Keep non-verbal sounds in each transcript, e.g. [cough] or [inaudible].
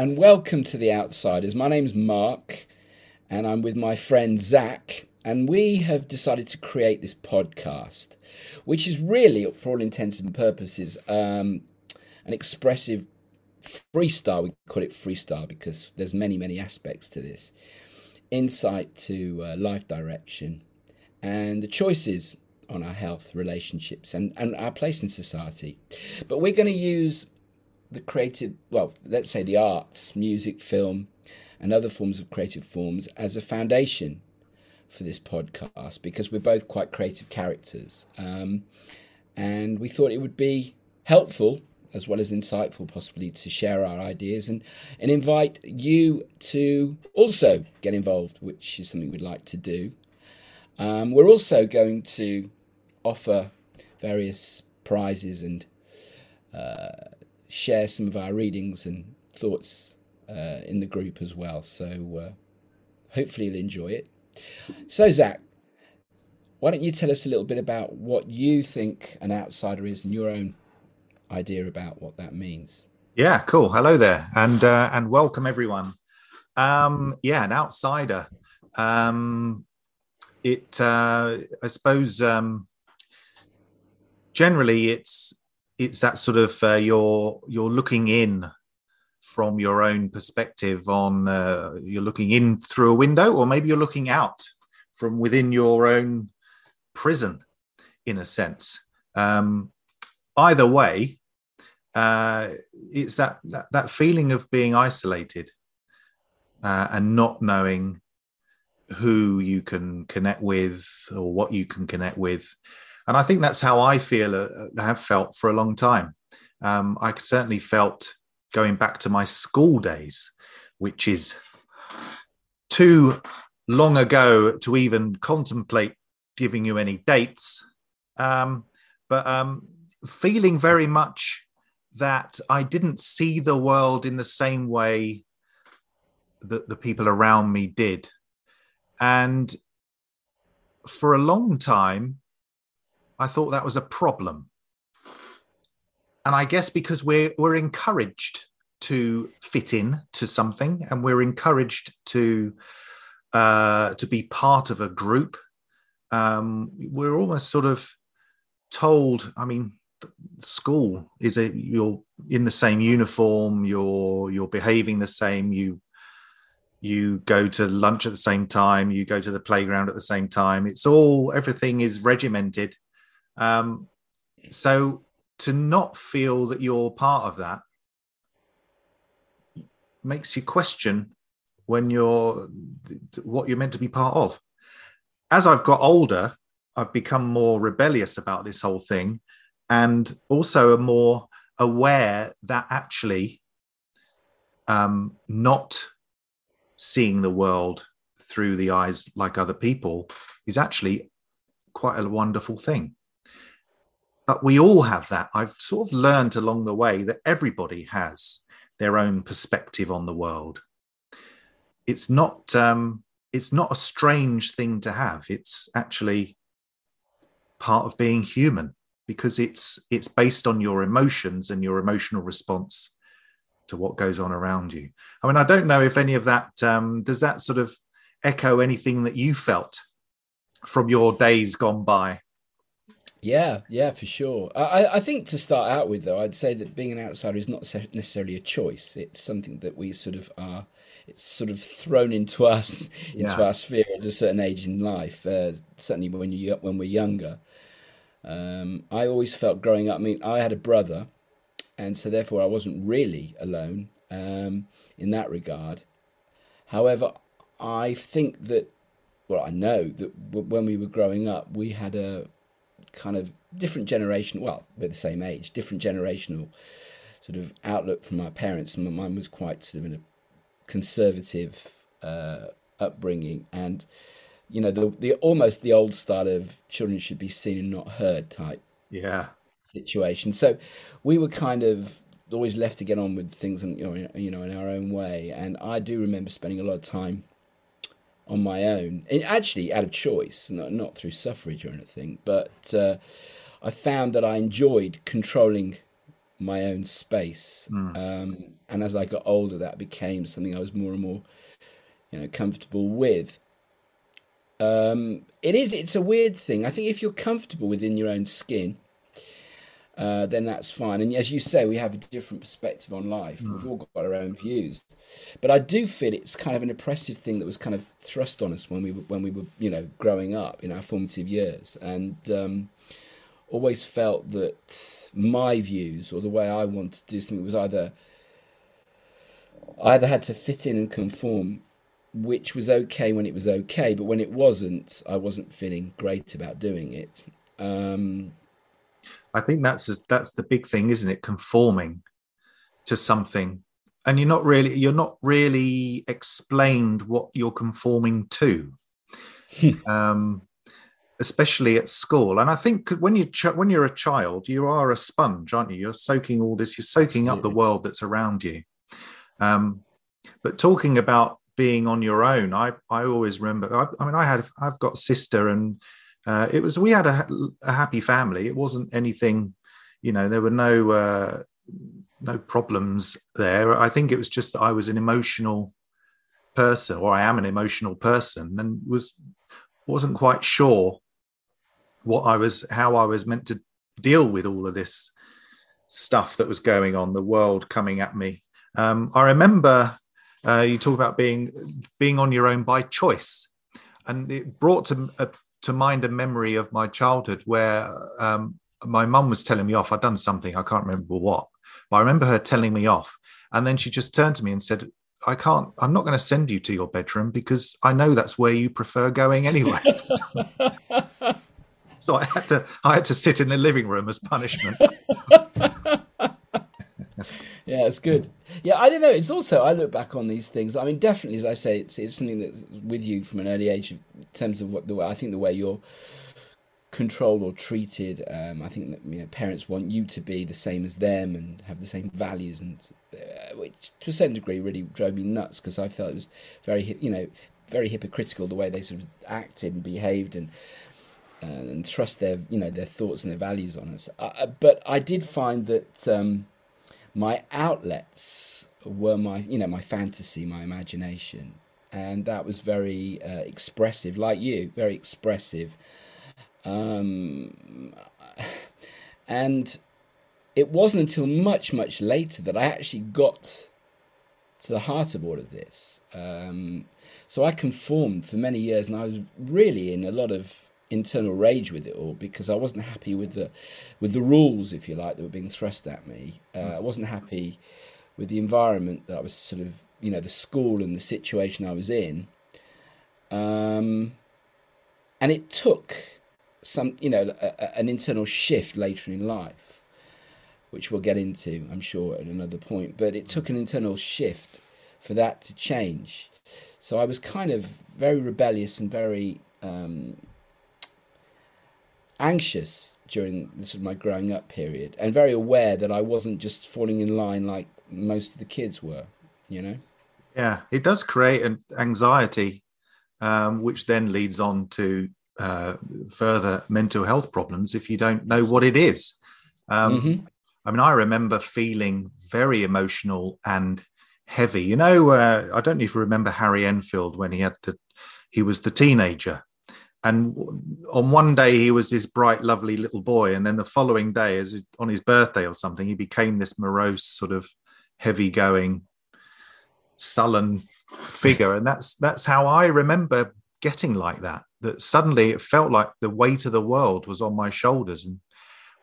and welcome to The Outsiders. My name's Mark, and I'm with my friend Zac, and we have decided to create this podcast, which is really, for all intents and purposes, um, an expressive freestyle. We call it freestyle because there's many, many aspects to this insight to uh, life direction and the choices on our health, relationships, and, and our place in society. But we're going to use the creative, well, let's say the arts, music, film, and other forms of creative forms as a foundation for this podcast because we're both quite creative characters. Um, and we thought it would be helpful as well as insightful, possibly, to share our ideas and, and invite you to also get involved, which is something we'd like to do. Um, we're also going to offer various prizes and uh, share some of our readings and thoughts uh, in the group as well. So uh, hopefully you'll enjoy it. So, Zac, why don't you tell us a little bit about what you think an outsider is and your own idea about what that means? Yeah, cool. Hello there, and uh, and welcome everyone. Um, yeah, an outsider. Um, it, uh, I suppose, um, generally it's it's that sort of uh, you're you're looking in from your own perspective on uh, you're looking in through a window or maybe you're looking out from within your own prison in a sense. Um, either way uh, it's that, that, that feeling of being isolated uh, and not knowing who you can connect with or what you can connect with and I think that's how I feel, uh, have felt for a long time. Um, I certainly felt going back to my school days, which is too long ago to even contemplate giving you any dates. Um, but um, feeling very much that I didn't see the world in the same way that the people around me did. And for a long time, I thought that was a problem. And I guess because we're we're encouraged to fit in to something, and we're encouraged to uh, to be part of a group, um, we're almost sort of told. I mean, school is a you're in the same uniform, you're you're behaving the same, you you go to lunch at the same time, you go to the playground at the same time. It's all everything is regimented um, so to not feel that you're part of that makes you question when you're what you're meant to be part of. As I've got older, I've become more rebellious about this whole thing and also more aware that actually um, not seeing the world through the eyes like other people is actually quite a wonderful thing. But we all have that. I've sort of learned along the way that everybody has their own perspective on the world. It's not um, it's not a strange thing to have. It's actually part of being human because it's it's based on your emotions and your emotional response to what goes on around you. I mean, I don't know if any of that um, does that sort of echo anything that you felt from your days gone by. Yeah, yeah, for sure. I, I think to start out with, though, I'd say that being an outsider is not necessarily a choice. It's something that we sort of are. It's sort of thrown into [laughs] us, into yeah. our sphere at a certain age in life. Uh, certainly when you when we're younger. Um, I always felt growing up. I mean, I had a brother, and so therefore I wasn't really alone um, in that regard. However, I think that, well, I know that when we were growing up, we had a kind of different generation. Well, we're the same age, different generational sort of outlook from my parents. And mine was quite sort of in a conservative uh, upbringing, and you know, the the almost the old style of children should be seen and not heard type. Yeah. Situation. So we were kind of always left to get on with things, and you know, you know, in our own way. And I do remember spending a lot of time on my own, and actually out of choice, not, not through suffrage or anything, but uh, I found that I enjoyed controlling my own space. Mm. Um, and as I got older, that became something I was more and more, you know, comfortable with. Um, it is. It's a weird thing. I think if you're comfortable within your own skin, uh, then that's fine. And as you say, we have a different perspective on life. Mm. We've all got our own views, but I do feel it's kind of an oppressive thing that was kind of thrust on us when we were when we were you know growing up in our formative years, and um, always felt that my views or the way I wanted to do something was either I either had to fit in and conform, which was okay when it was okay, but when it wasn't, I wasn't feeling great about doing it. Um, I think that's that's the big thing, isn't it? Conforming to something, and you're not really you're not really explained what you're conforming to, um, especially at school. And I think when you ch- when you're a child, you are a sponge, aren't you? You're soaking all this. You're soaking up the world that's around you. Um, but talking about being on your own, I I always remember. I, I mean, I had I've got a sister and uh, it was we had a, a, happy family. It wasn't anything, you know. There were no uh, no problems there. I think it was just that I was an emotional person, or I am an emotional person, and was wasn't quite sure what I was, how I was meant to deal with all of this stuff that was going on, the world coming at me. Um, I remember uh, you talk about being being on your own by choice, and it brought to a, to mind a memory of my childhood where um, my mum was telling me off. I'd done something, I can't remember what, but I remember her telling me off. And then she just turned to me and said, I can't, I'm not going to send you to your bedroom because I know that's where you prefer going anyway. [laughs] so I had to, I had to sit in the living room as punishment. [laughs] yeah, it's good. Yeah, I don't know. It's also I look back on these things. I mean, definitely, as I say, it's, it's something that's with you from an early age in terms of what the way I think the way you're controlled or treated. Um, I think that you know parents want you to be the same as them and have the same values, and uh, which to a certain degree really drove me nuts because I felt it was very you know very hypocritical the way they sort of acted and behaved and. Uh, and thrust their, you know, their thoughts and their values on us. Uh, but I did find that um, my outlets were my you know my fantasy my imagination and that was very uh, expressive like you very expressive um, and it wasn't until much much later that i actually got to the heart of all of this um, so i conformed for many years and i was really in a lot of internal rage with it all because I wasn't happy with the with the rules, if you like, that were being thrust at me. Uh, I wasn't happy with the environment that I was sort of, you know, the school and the situation I was in. Um, and it took some, you know, a, a, an internal shift later in life, which we'll get into, I'm sure, at another point. But it took an internal shift for that to change. So I was kind of very rebellious and very um, anxious during this my growing up period and very aware that I wasn't just falling in line like most of the kids were, you know? Yeah, it does create an anxiety, um, which then leads on to uh, further mental health problems if you don't know what it is. Um, mm-hmm. I mean, I remember feeling very emotional and heavy. You know, uh, I don't know if you remember Harry Enfield when he had the, he was the teenager and on one day he was this bright lovely little boy and then the following day as on his birthday or something he became this morose sort of heavy going sullen figure. And that's that's how i remember getting like that that suddenly it felt like the weight of the world was on my shoulders. And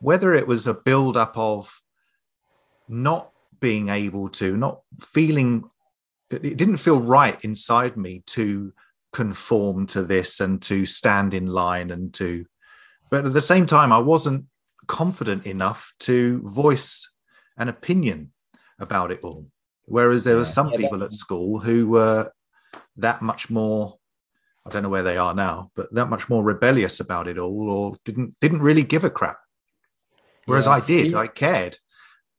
whether it was a build up of not being able to not feeling it didn't feel right inside me to conform to this and to stand in line and to but at the same time i wasn't confident enough to voice an opinion about it all whereas there yeah, were some yeah, people at school who were that much more i don't know where they are now but that much more rebellious about it all or didn't didn't really give a crap. Whereas yeah, i did i cared.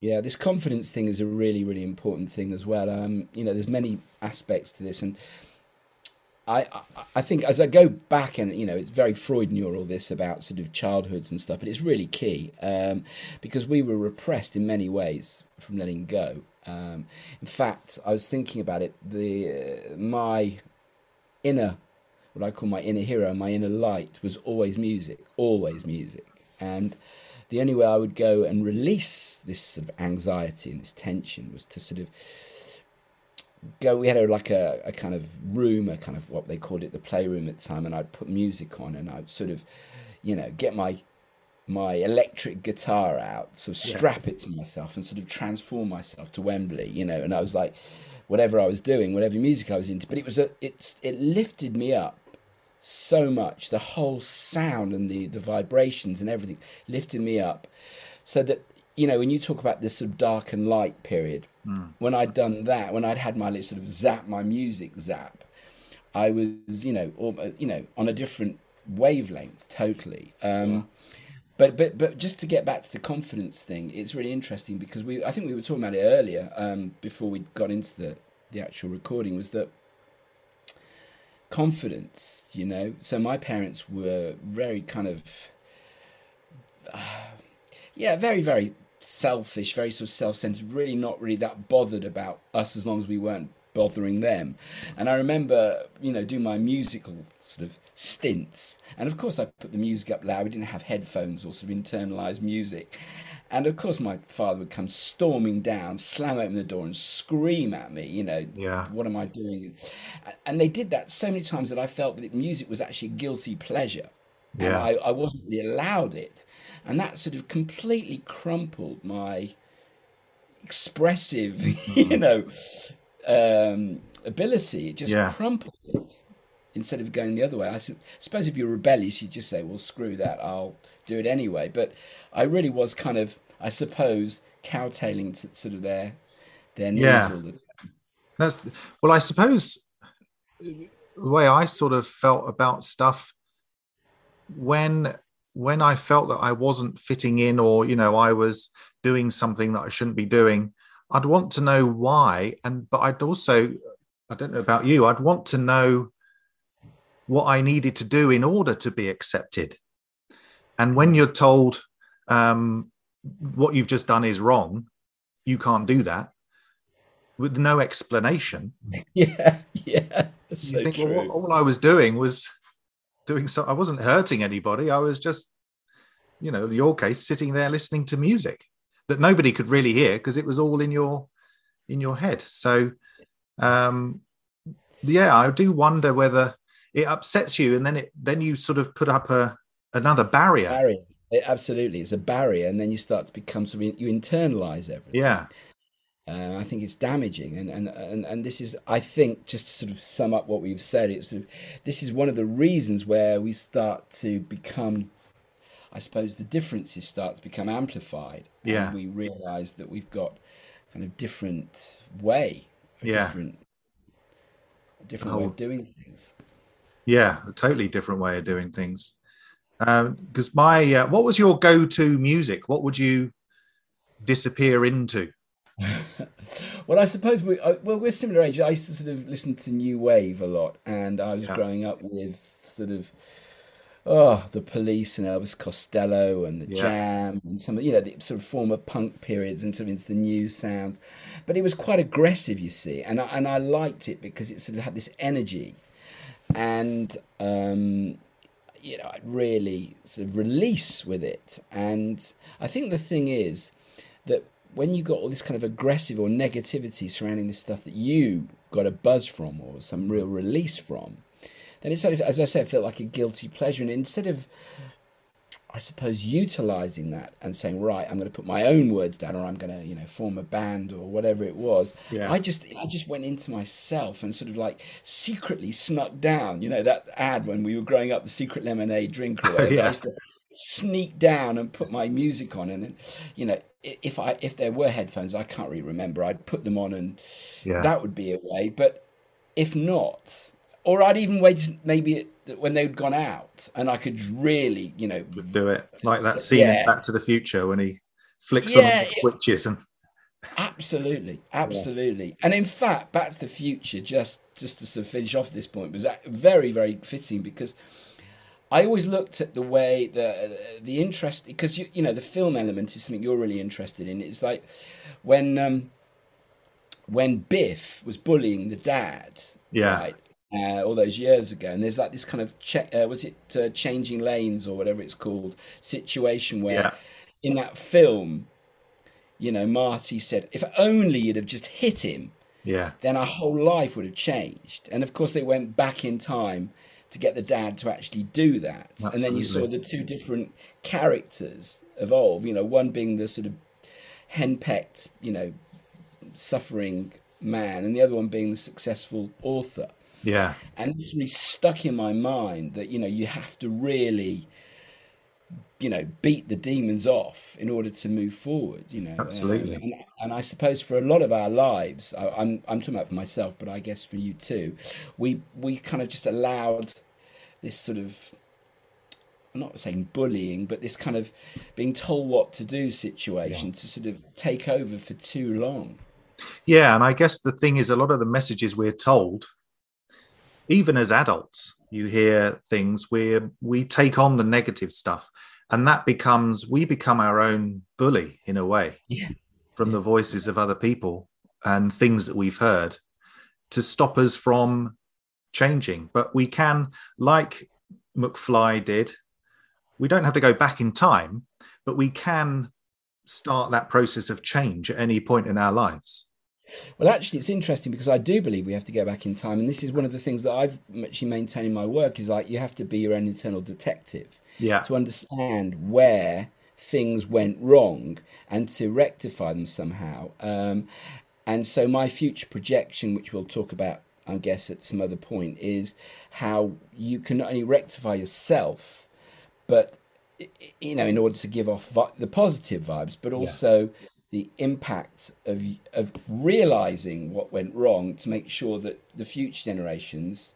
Yeah this confidence thing is a really really important thing as well. Um you know there's many aspects to this and I, I think as I go back and you know it's very Freudian all this about sort of childhoods and stuff, but it's really key um, because we were repressed in many ways from letting go. Um, in fact, I was thinking about it. The uh, my inner, what I call my inner hero, my inner light, was always music, always music, and the only way I would go and release this sort of anxiety and this tension was to sort of go. We had a, like a, a kind of room, a kind of what they called it, the playroom at the time, and I'd put music on, and I'd sort of, you know, get my my electric guitar out, sort of strap yeah. it to myself, and sort of transform myself to Wembley, you know. And I was like, whatever I was doing, whatever music I was into, but it was a, it's it lifted me up so much. The whole sound and the the vibrations and everything lifted me up, so that you know when you talk about this sort of dark and light period, Mm. When I'd done that, when I'd had my sort of zap, my music zap, I was, you know, or, you know, on a different wavelength totally. Um, yeah. But but but just to get back to the confidence thing, it's really interesting because we I think we were talking about it earlier um, before we got into the the actual recording was that confidence, you know. So my parents were very kind of, uh, yeah, very very selfish, very sort of self-centered, really not really that bothered about us as long as we weren't bothering them. And I remember, you know, doing my musical sort of stints. And of course I put the music up loud. We didn't have headphones or sort of internalized music. And of course my father would come storming down, slam open the door and scream at me, you know, yeah. what am I doing? And they did that so many times that I felt that music was actually a guilty pleasure. Yeah. And I, I wasn't really allowed it. And that sort of completely crumpled my expressive, [laughs] mm-hmm. you know, um, ability. It just yeah. crumpled it instead of going the other way. I suppose if you're rebellious, you just say, well, screw that, I'll do it anyway. But I really was kind of, I suppose, cowtailing to sort of their, their needs yeah. all the time. That's, well, I suppose the way I sort of felt about stuff when when I felt that I wasn't fitting in or you know I was doing something that I shouldn't be doing, I'd want to know why. And but I'd also I don't know about you, I'd want to know what I needed to do in order to be accepted. And when you're told um, what you've just done is wrong, you can't do that with no explanation. [laughs] Yeah, yeah. You so think. Well, all I was doing was doing so. I wasn't hurting anybody. I was just, you know, your case, sitting there listening to music that nobody could really hear because it was all in your in your head. So, um, yeah, I do wonder whether it upsets you, and then it then you sort of put up a another barrier. Barrier. It, absolutely, it's a barrier, and then you start to become sort of you internalize everything. Yeah. Uh, I think it's damaging, and, and and and this is, I think, just to sort of sum up what we've said, it's sort of this is one of the reasons where we start to become, I suppose, the differences start to become amplified. Yeah, and we realise that we've got kind of different way, yeah, different, different way of doing things. Yeah, a totally different way of doing things. Because um, my, uh, what was your go-to music? What would you disappear into? [laughs] well, I suppose we uh, well we're similar age. I used to sort of listen to new wave a lot, and I was yeah. growing up with sort of oh the Police and Elvis Costello and the yeah. Jam and some of you know the sort of former punk periods and sort of into the new sounds. But it was quite aggressive, you see, and I, and I liked it because it sort of had this energy, and um, you know I'd really sort of release with it. And I think the thing is that when you got all this kind of aggressive or negativity surrounding this stuff that you got a buzz from or some real release from, then it sort of, as I said, felt like a guilty pleasure. And instead of, I suppose, utilizing that and saying, right, I'm going to put my own words down, or I'm going to, you know, form a band or whatever it was, yeah. I just, I just went into myself and sort of like secretly snuck down. You know that ad when we were growing up, the secret lemonade drink or [laughs] whatever. yeah sneak down and put my music on and then you know if i if there were headphones i can't really remember i'd put them on and yeah. that would be a way but if not or i'd even wait maybe when they'd gone out and i could really you know do it like that scene yeah. in back to the future when he flicks yeah, on the switches and Absolutely, [laughs] absolutely. And in fact, Back to the Future, just just to sort of finish off this point, was very, very fitting because I always looked at the way the the interest because you you know the film element is something you're really interested in. It's like when um, when Biff was bullying the dad, yeah, right, uh, all those years ago, and there's like this kind of che- uh, was it uh, changing lanes or whatever it's called situation where yeah. in that film you know, Marty said, if only you'd have just hit him, yeah, then our whole life would have changed. And of course, they went back in time to get the dad to actually do that. Absolutely. And then you saw the two different characters evolve. You know, one being the sort of henpecked, you know, suffering man, and the other one being the successful author. Yeah. And it's really stuck in my mind that, you know, you have to really you know beat the demons off in order to move forward you know absolutely. um, and, and, i suppose for a lot of our lives I, I'm, I'm talking about for myself but i guess for you too we we kind of just allowed this sort of i'm not saying bullying but this kind of being told what to do situation yeah. to sort of take over for too long. Yeah and i guess the thing is a lot of the messages we're told even as adults you hear things where we take on the negative stuff and that becomes we become our own bully in a way yeah. from the voices of other people and things that we've heard to stop us from changing. But we can like mcfly did we don't have to go back in time but we can start that process of change at any point in our lives well, actually, it's interesting because I do believe we have to go back in time, and this is one of the things that I've actually maintained in my work is like you have to be your own internal detective, yeah, to understand where things went wrong and to rectify them somehow. Um, and so, my future projection, which we'll talk about, I guess, at some other point, is how you can not only rectify yourself, but you know, in order to give off vi- the positive vibes, but also yeah the impact of of realizing what went wrong to make sure that the future generations,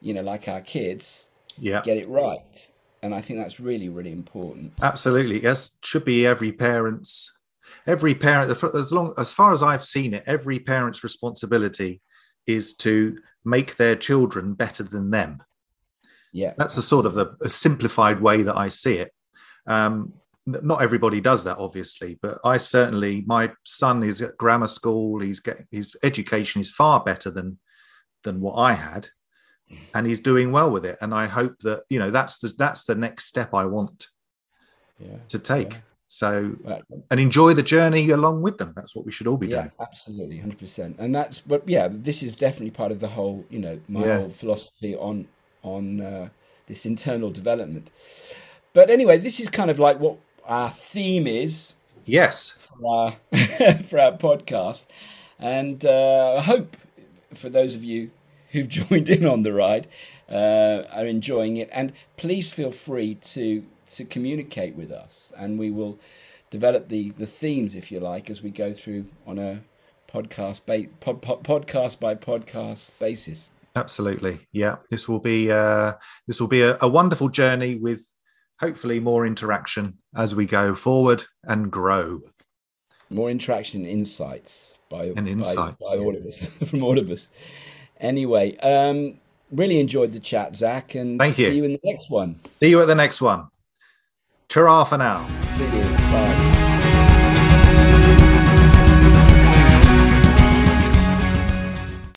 you know, like our kids, yeah. get it right. And I think that's really, really important. Absolutely, yes, should be every parent's every parent as long as far as I've seen it, every parent's responsibility is to make their children better than them. Yeah, that's a sort of the a simplified way that I see it. Um, not everybody does that obviously but i certainly my son is at grammar school he's getting his education is far better than than what i had and he's doing well with it and i hope that you know that's the that's the next step i want yeah, to take. Yeah. so and enjoy the journey along with them. That's what we should all be yeah, doing absolutely 100% and that's but yeah this is definitely part of the whole you know my yeah. whole philosophy on on uh, this internal development. But anyway this is kind of like what our theme is. Yes. For our, [laughs] for our podcast. And uh, I hope for those of you who've [laughs] joined in on the ride uh, are enjoying it. And please feel free to, to communicate with us. And we will develop the, the themes, if you like, as we go through on a podcast, ba- pod, pod, podcast by podcast basis. Absolutely, yeah. This will be uh, this will be a, a wonderful journey with hopefully more interaction as we go forward and grow. More interaction and insights by, and insights. by, by all of us, [laughs] from all of us. Anyway, um, really enjoyed the chat, Zac, and Thank you. see you in the next one. See you at the next one. Ta for now. See you. Bye.